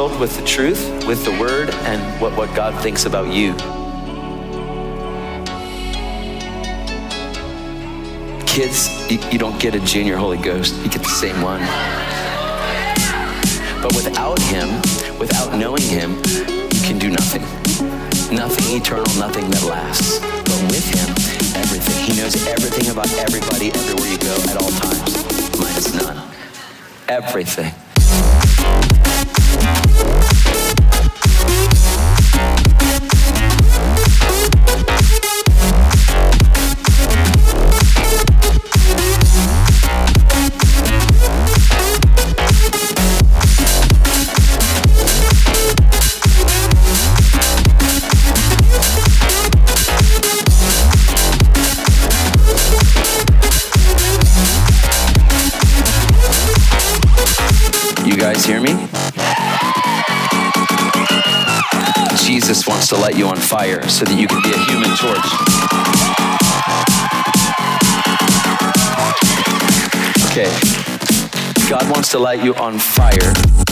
Filled with the truth, with the word, and what, what God thinks about you. Kids, you, you don't get a junior Holy Ghost, you get the same one. But without Him, without knowing Him, you can do nothing. Nothing eternal, nothing that lasts. But with Him, everything. He knows everything about everybody, everywhere you go, at all times. Minus none. Everything. To light you on fire so that you can be a human torch. Okay. God wants to light you on fire.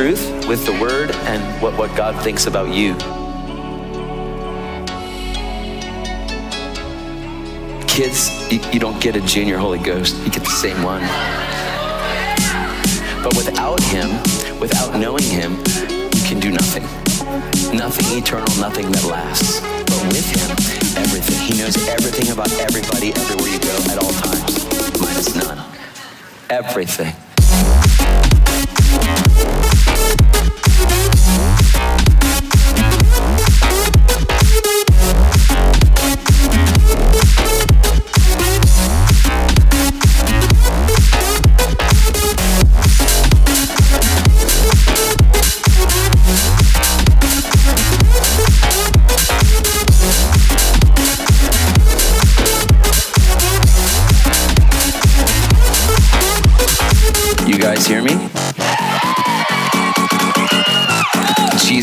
Truth, with the word, and what, what God thinks about you. Kids, you, you don't get a junior Holy Ghost, you get the same one. But without Him, without knowing Him, you can do nothing. Nothing eternal, nothing that lasts. But with Him, everything. He knows everything about everybody, everywhere you go, at all times. Minus none. Everything.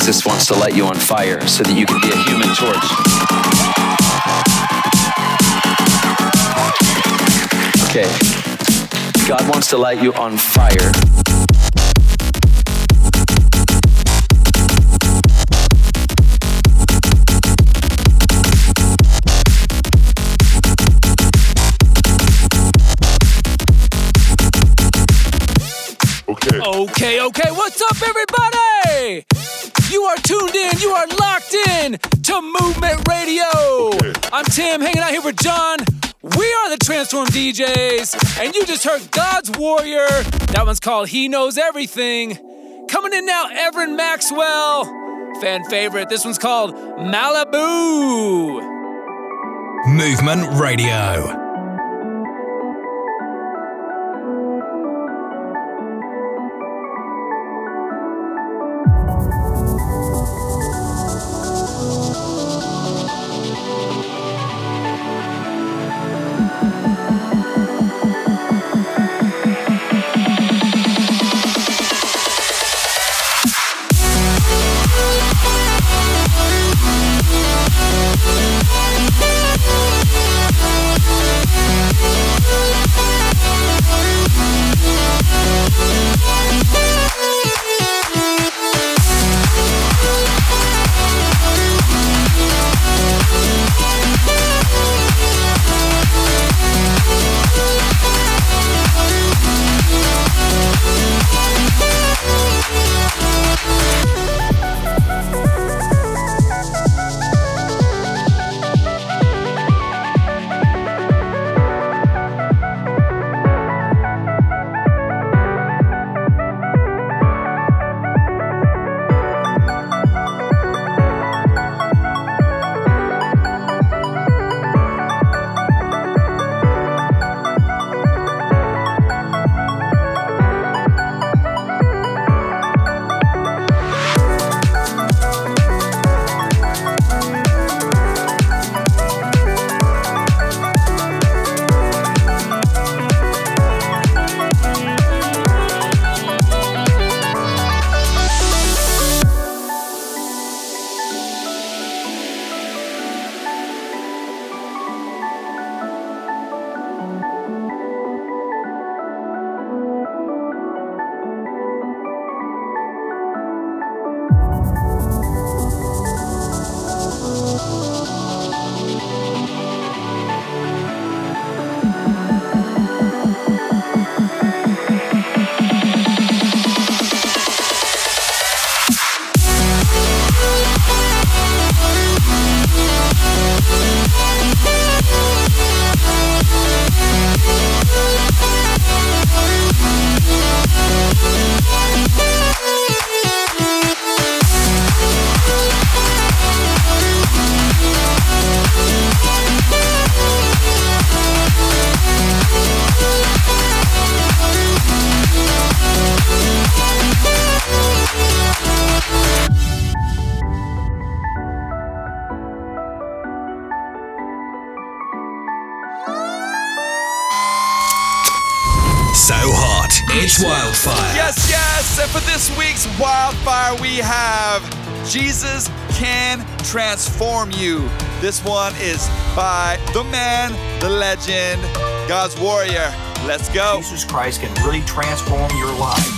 Jesus wants to light you on fire so that you can be a human torch. Okay. God wants to light you on fire. Okay. Okay, okay, what's up, everybody? You are tuned in, you are locked in to Movement Radio. Okay. I'm Tim, hanging out here with John. We are the Transform DJs, and you just heard God's Warrior. That one's called He Knows Everything. Coming in now, Everen Maxwell. Fan favorite. This one's called Malibu. Movement Radio. inform you. This one is by the man, the legend, God's warrior. Let's go. Jesus Christ can really transform your life.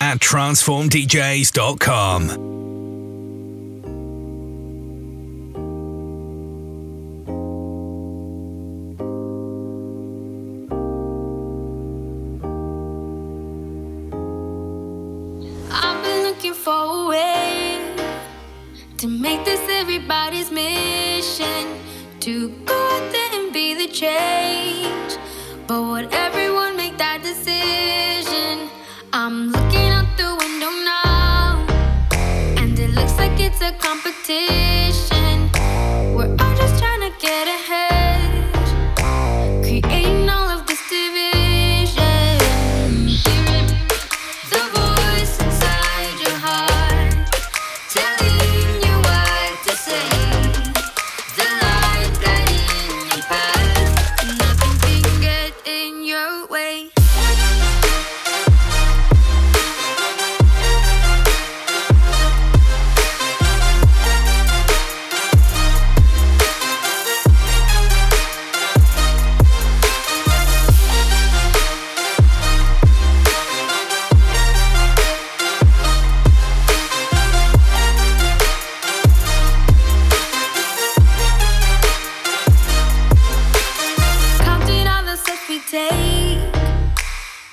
at transformdjs.com.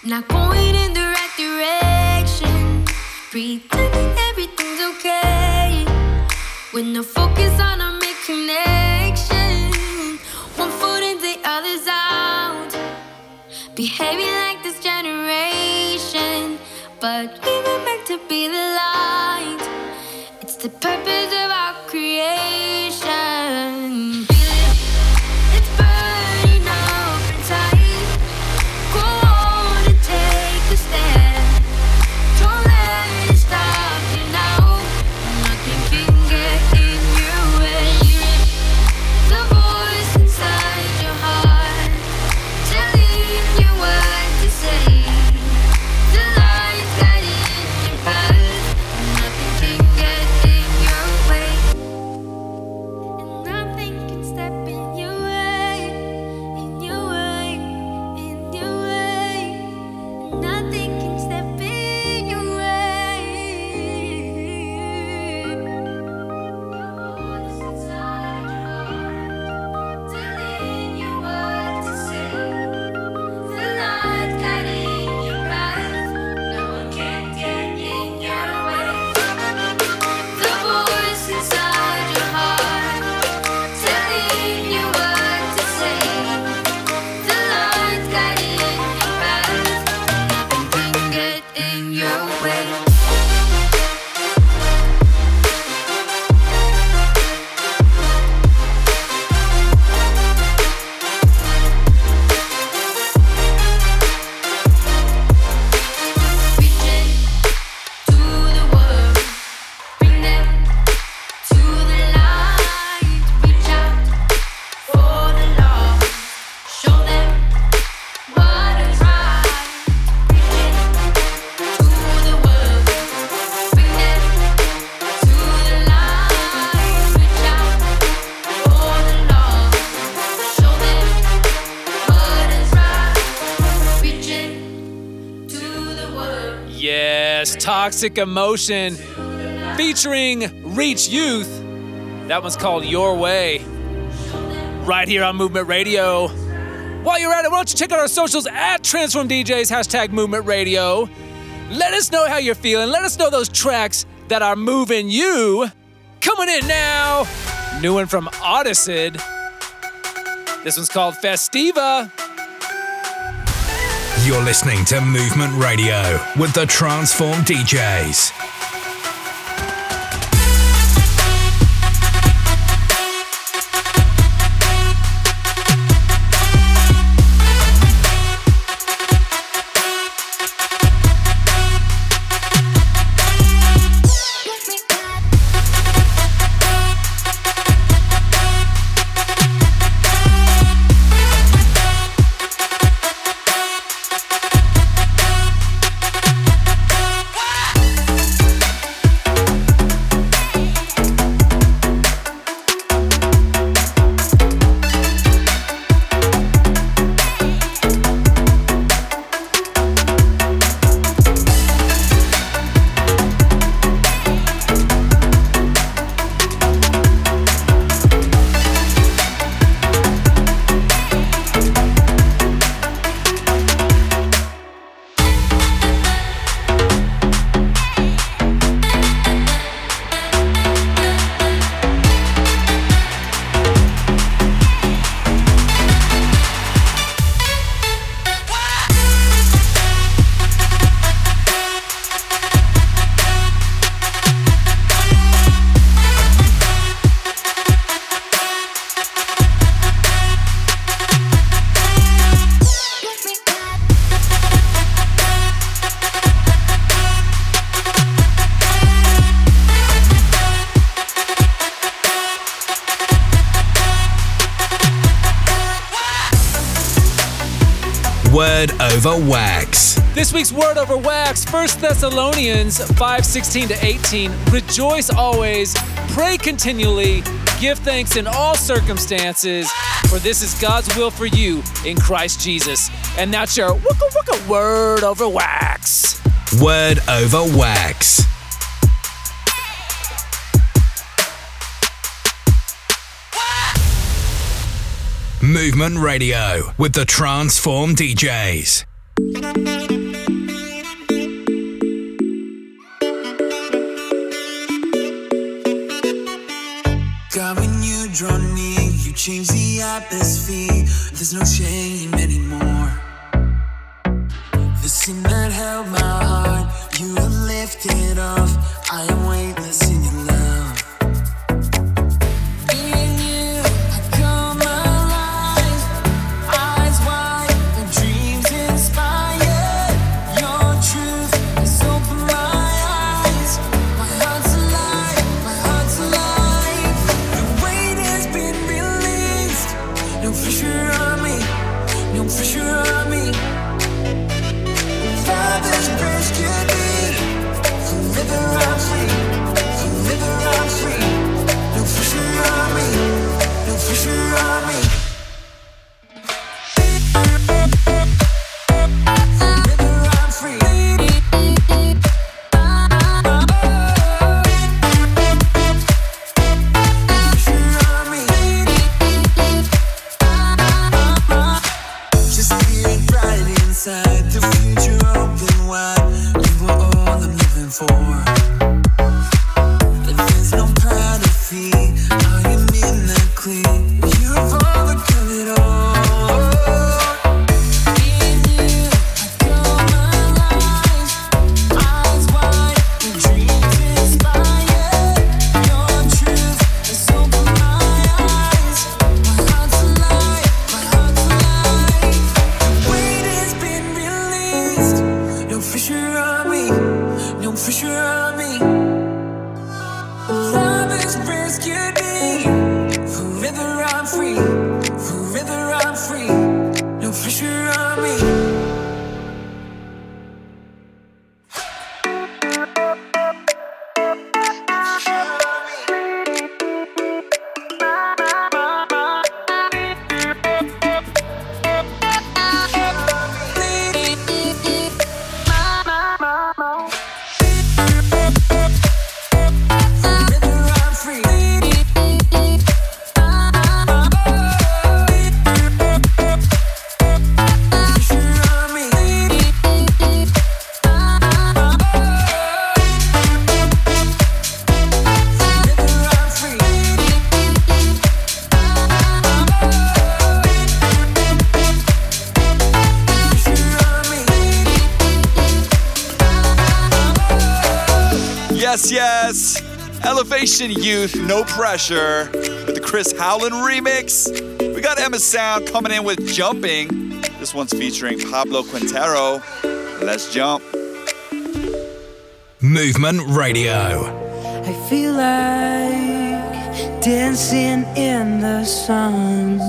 Not going in the right direction. Pretending everything's okay. When the focus on Toxic Emotion featuring Reach Youth. That one's called Your Way. Right here on Movement Radio. While you're at it, why don't you check out our socials at Transform DJs, hashtag Movement Radio. Let us know how you're feeling. Let us know those tracks that are moving you. Coming in now, new one from Audicid. This one's called Festiva. You're listening to Movement Radio with the Transform DJs. Over wax. This week's word over wax, 1 Thessalonians 5:16 to 18. Rejoice always, pray continually, give thanks in all circumstances, for this is God's will for you in Christ Jesus. And that's your wooka wooka word over wax. Word over wax. Movement Radio with the Transform DJs. God, when you draw near, you change the atmosphere. There's no shame anymore. The sin that held my heart, you have lifted off. I am weightless Elevation Youth, No Pressure, with the Chris Howland remix. We got Emasound coming in with Jumping. This one's featuring Pablo Quintero. Let's jump. Movement Radio. I feel like dancing in the sun.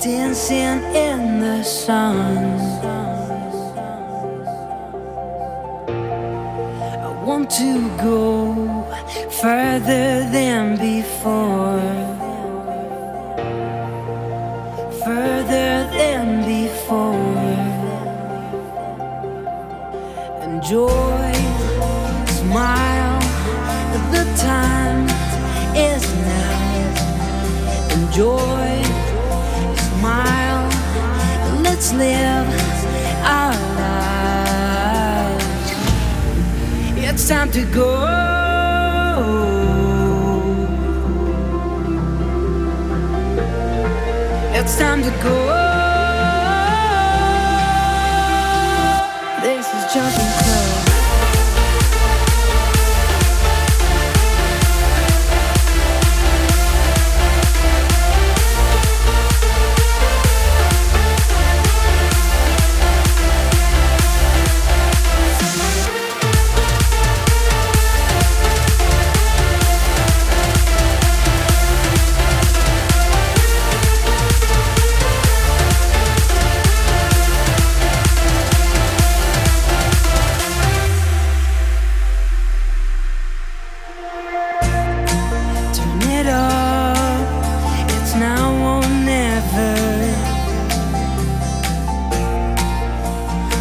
Dancing in the sun. To go further than before. Further than before. Enjoy, smile, the time is now. Enjoy, smile, let's live It's time to go. It's time to go.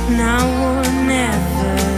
Now or never.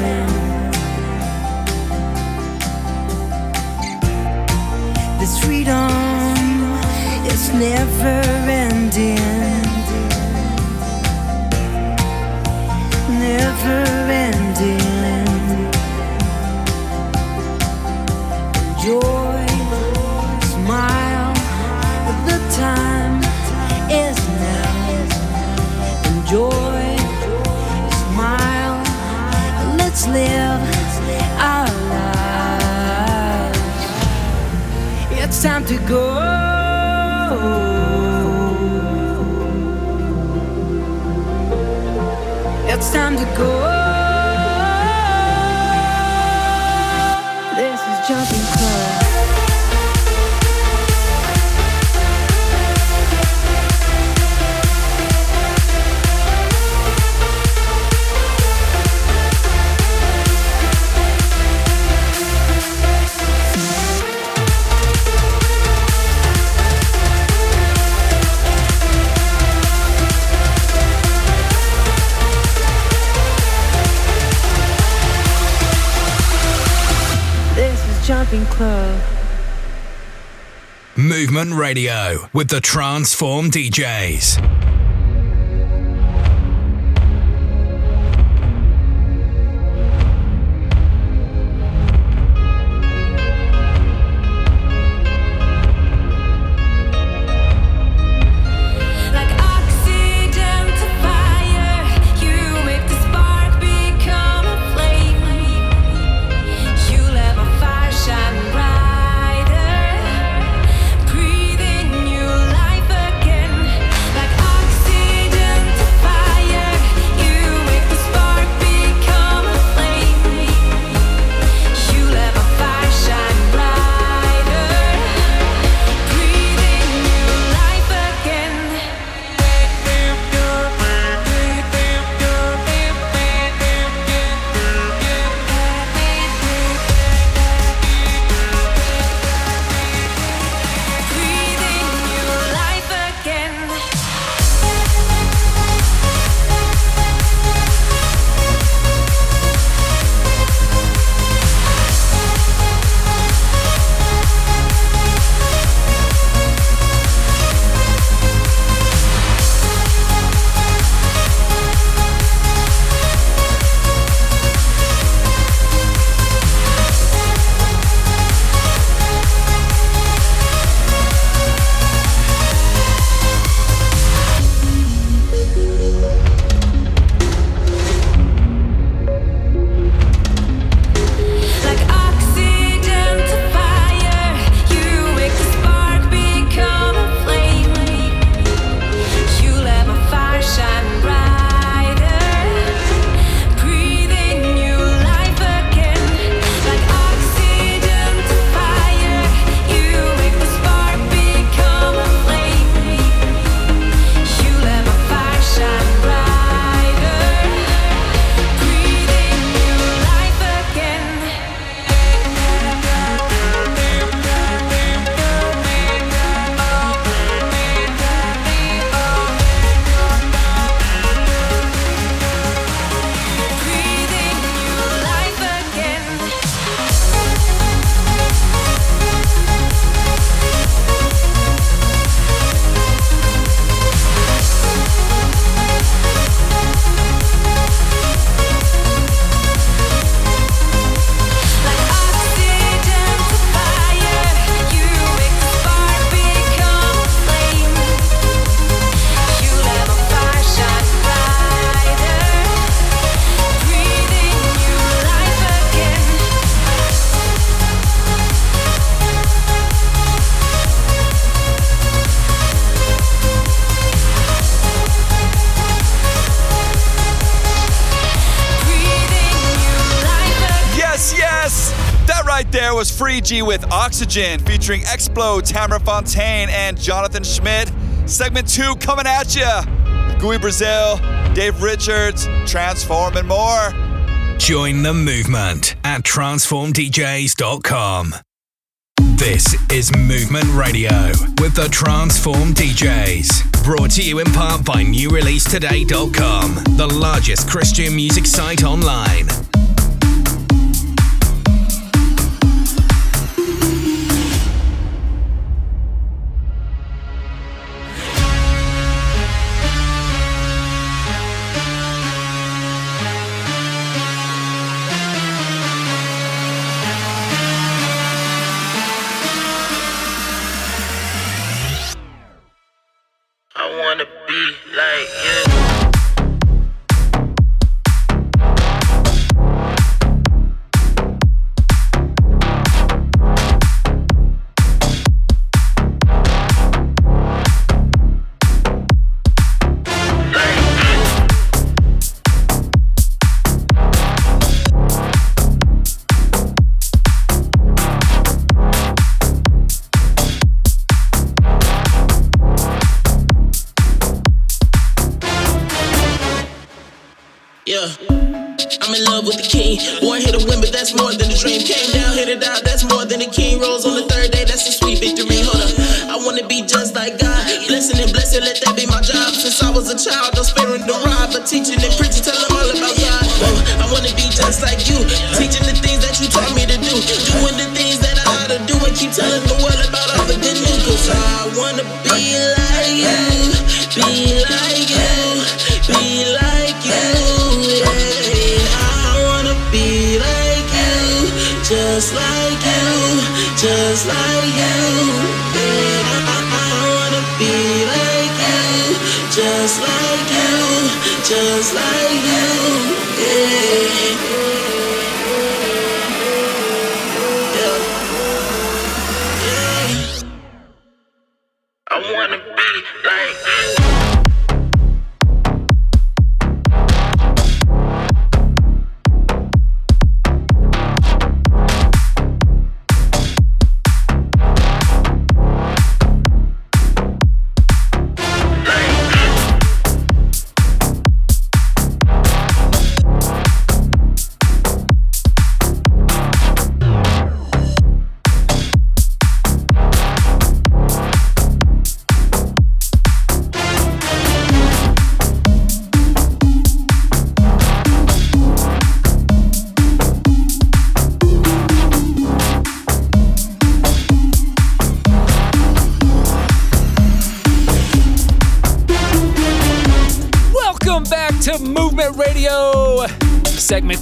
Radio with the Transform DJs. With Oxygen featuring Explode, Tamara Fontijn, and Jonathan Schmidt. Segment two coming at you. Gui Brazil, Dave Richards, Transform, and more. Join the movement at transformdjs.com. This is Movement Radio with the Transform DJs. Brought to you in part by NewReleaseToday.com, the largest Christian music site online. Just like you. Just like you. Yeah. I, I wanna be like you. Just like you. Just like you. Yeah.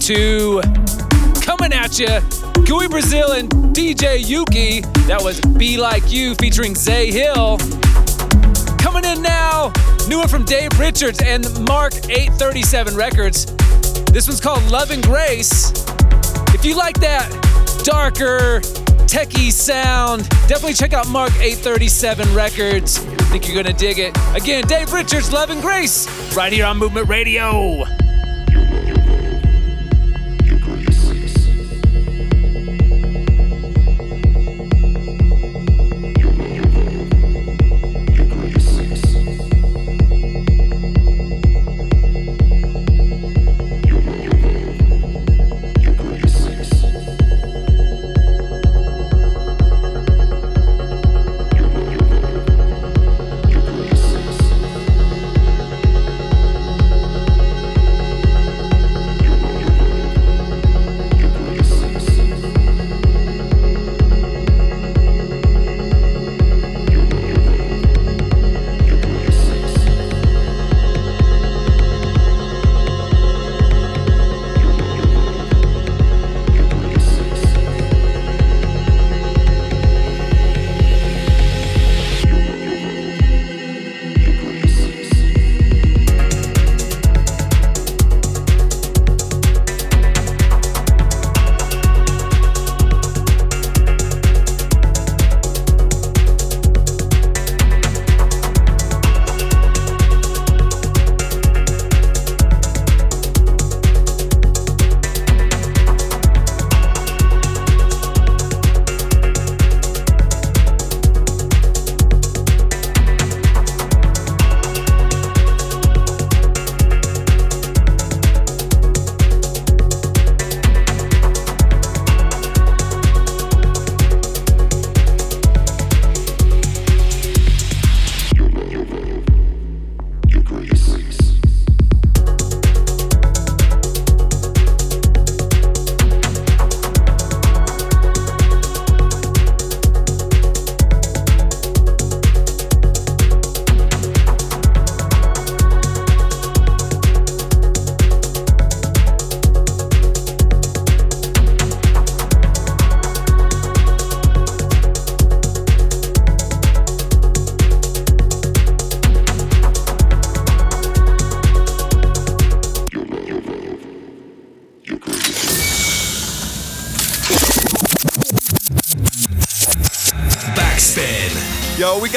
Two. Coming at you, Gui Brazil and DJ Yuuki. That was Be Like You featuring Xay Hill. Coming in now, new one from Dave Richards and Mark 837 Records. This one's called Love and Grace. If you like that darker, techie sound, definitely check out Mark 837 Records. I think you're gonna dig it. Again, Dave Richards, Love and Grace, right here on Movement Radio.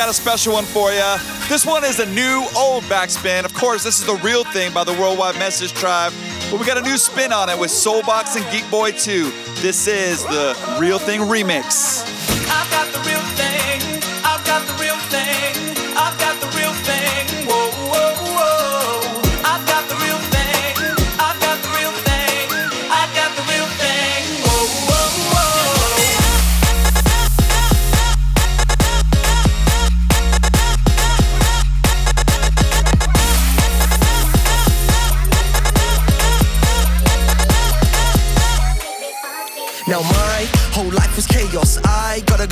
Got a special one for you. This one is a new old backspin. Of course, this is the real thing by the World Wide Message Tribe, but we got a new spin on it with Soul Box and Geek Boy 2. This is the Real Thing remix.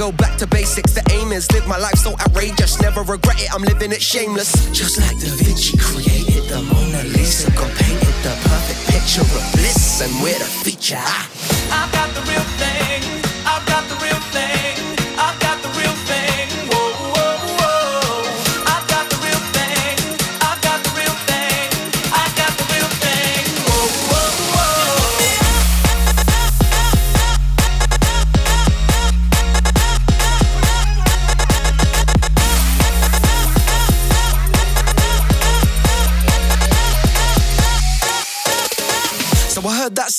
Go back to basics. The aim is live my life so outrageous. Never regret it. I'm living it shameless. Just like Da Vinci created the Mona Lisa. God painted the perfect picture of bliss, and we're the feature. I've got the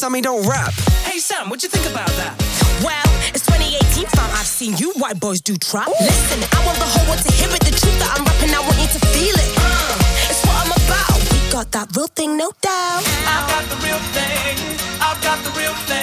Sammy don't rap. Hey Sam, what you think about that? Well, it's 2018, fam. I've seen you white boys do trap. Listen, I want the whole world to hear it. The truth that I'm rapping, I want you to feel it. Uh, it's what I'm about. We got that real thing, no doubt. I've got the real thing. I've got the real thing.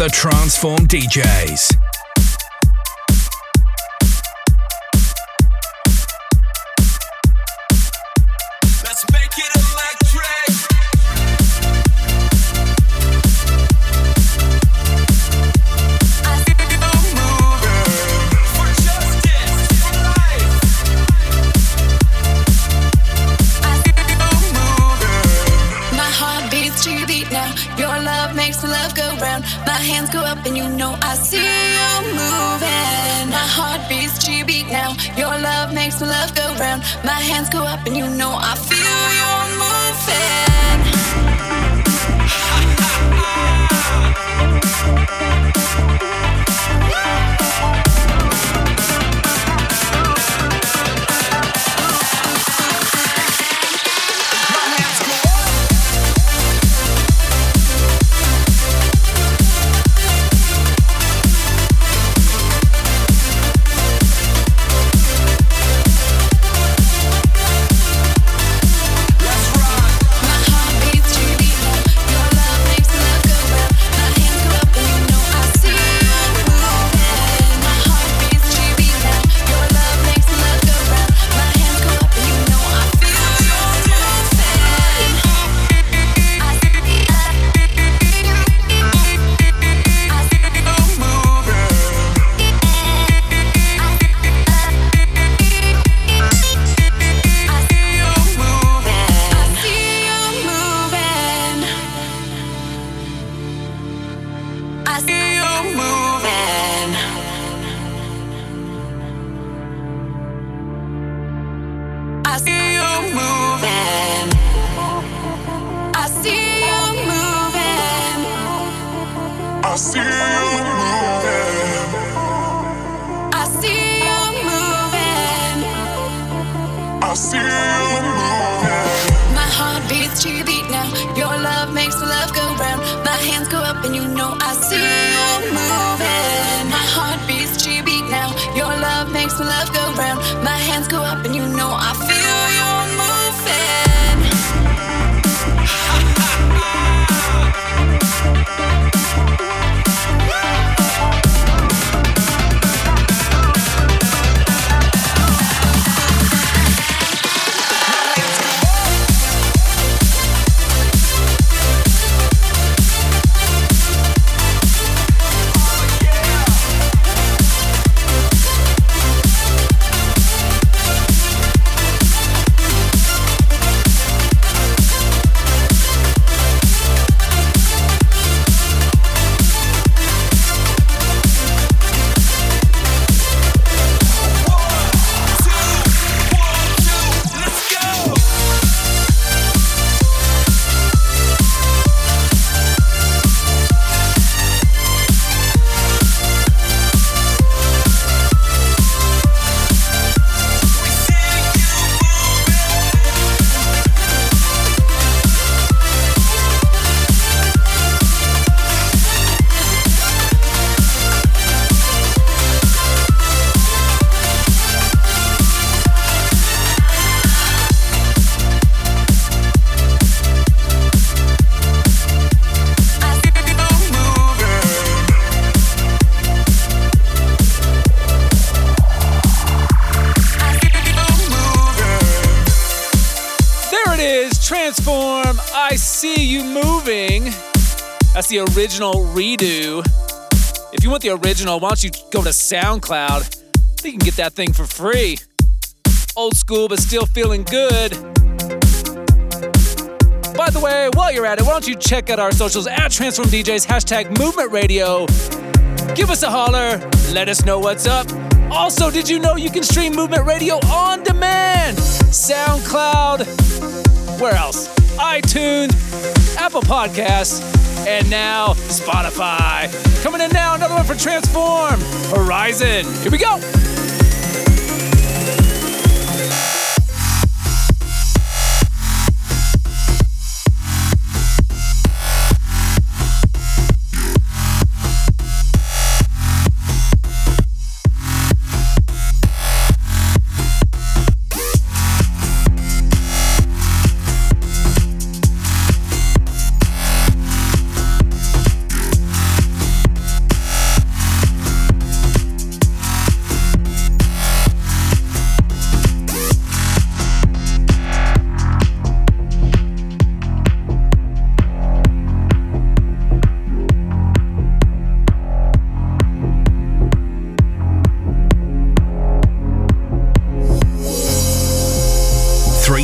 The Transform DJs. Beats to your beat now. Your love makes the love go round. My hands go up and you know I see you moving. My heart beats to your beat now. Your love makes the love go round. My hands go up and you know I feel you moving. Let's rock. Makes the love makes love go brand my hands go up and you know i see you move and my heart beats to your beat now. Your love makes love go That's the original redo. If you want the original, why don't you go to SoundCloud? You can get that thing for free. Old school, but still feeling good. By the way, while you're at it, why don't you check out our socials at Transform DJs, hashtag Movement Radio. Give us a holler, let us know what's up. Also, did you know you can stream Movement Radio on demand? SoundCloud, where else? iTunes, Apple Podcasts, and now Spotify. Coming in now, another one for Transform Horizon. Here we go.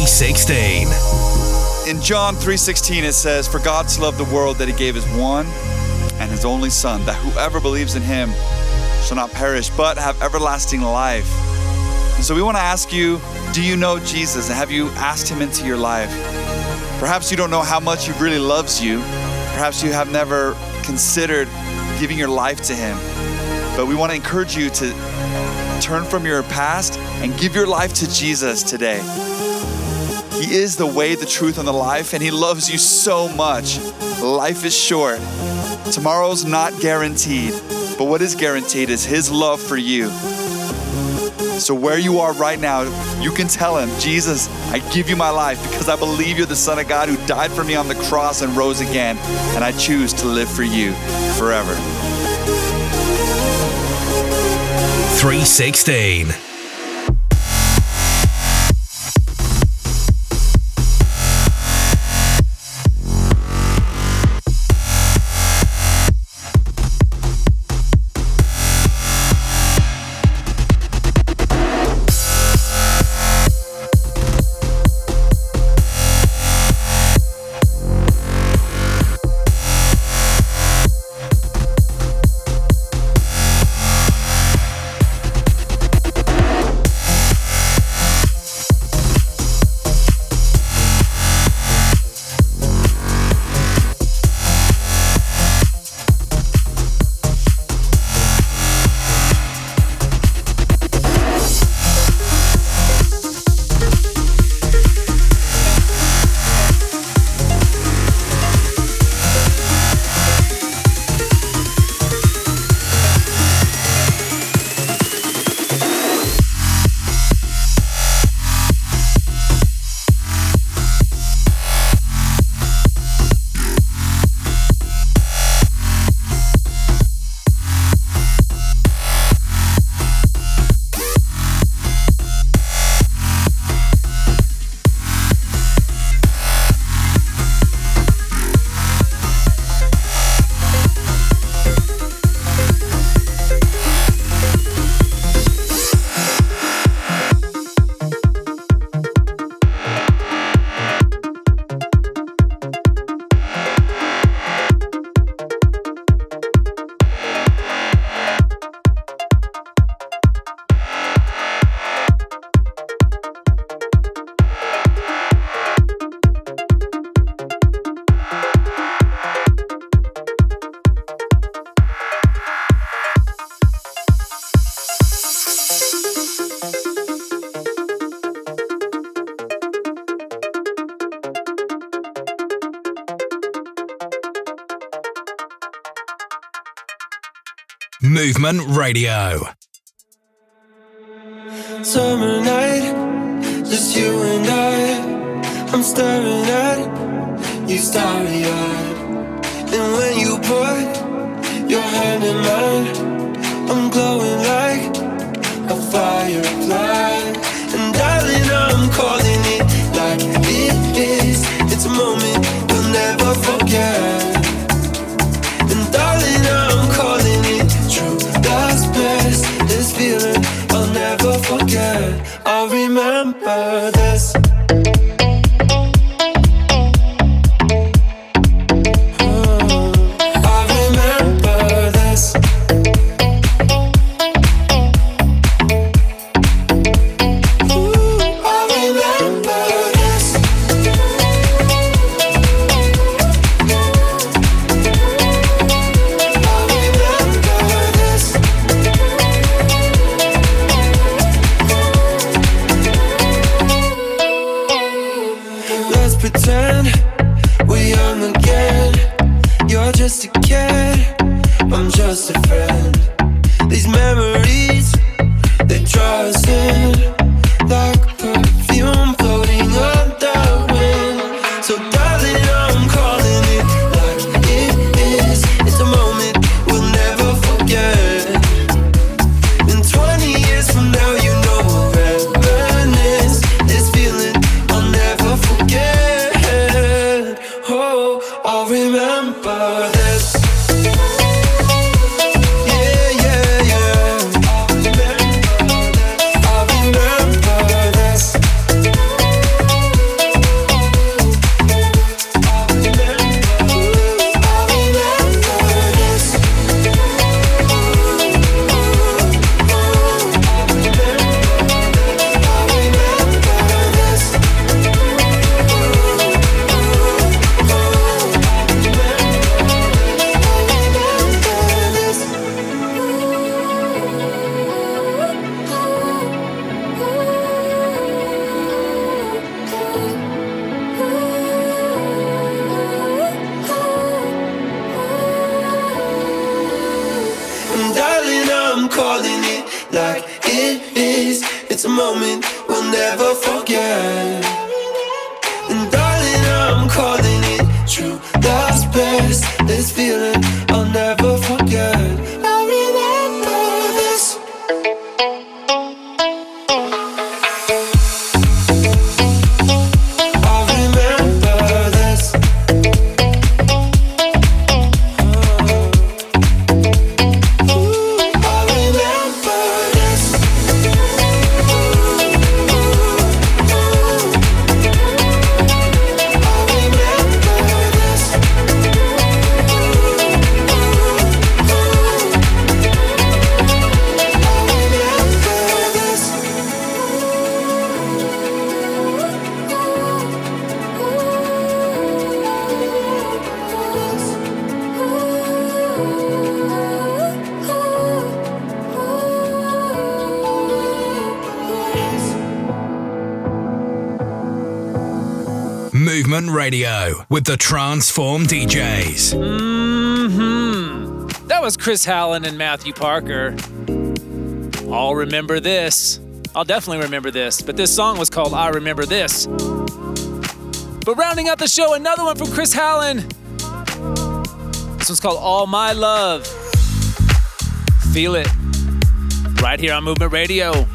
Three sixteen. In John 3:16 it says, "For God so loved the world that he gave his one and his only son, that whoever believes in him shall not perish but have everlasting life." And so we want to ask you, do you know Jesus and have you asked him into your life? Perhaps you don't know how much he really loves you. Perhaps you have never considered giving your life to him. But we want to encourage you to turn from your past and give your life to Jesus today. He is the way, the truth, and the life, and He loves you so much. Life is short. Tomorrow's not guaranteed, but what is guaranteed is His love for you. So, where you are right now, you can tell Him, Jesus, I give you my life because I believe you're the Son of God who died for me on the cross and rose again, and I choose to live for you forever. 316. Movement Radio. Summer night, just you and I. I'm staring at you starry eyed. And when you put your hand in mine, I'm glowing like a firefly. I'll remember this. Radio with the Transform DJs. hmm That was Chris Howland and Matthew Parker. I'll remember this. I'll definitely remember this. But this song was called I Remember This. But rounding out the show, another one from Chris Howland. This one's called All My Love. Feel it. Right here on Movement Radio.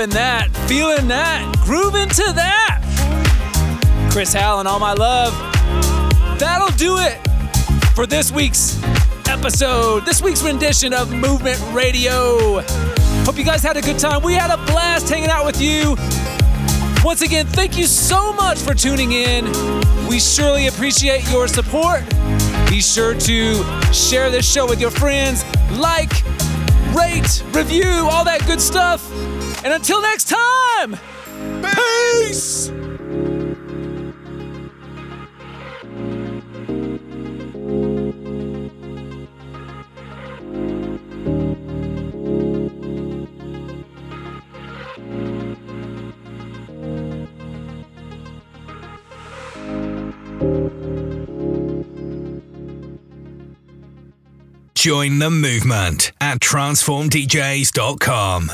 That, feeling that, grooving to that. Chris Howland, all my love. That'll do it for this week's episode, this week's rendition of Movement Radio. Hope you guys had a good time. We had a blast hanging out with you. Once again, thank you so much for tuning in. We surely appreciate your support. Be sure to share this show with your friends, like, rate, review, all that good stuff. And until next time, peace! Join the movement at transformdjs.com.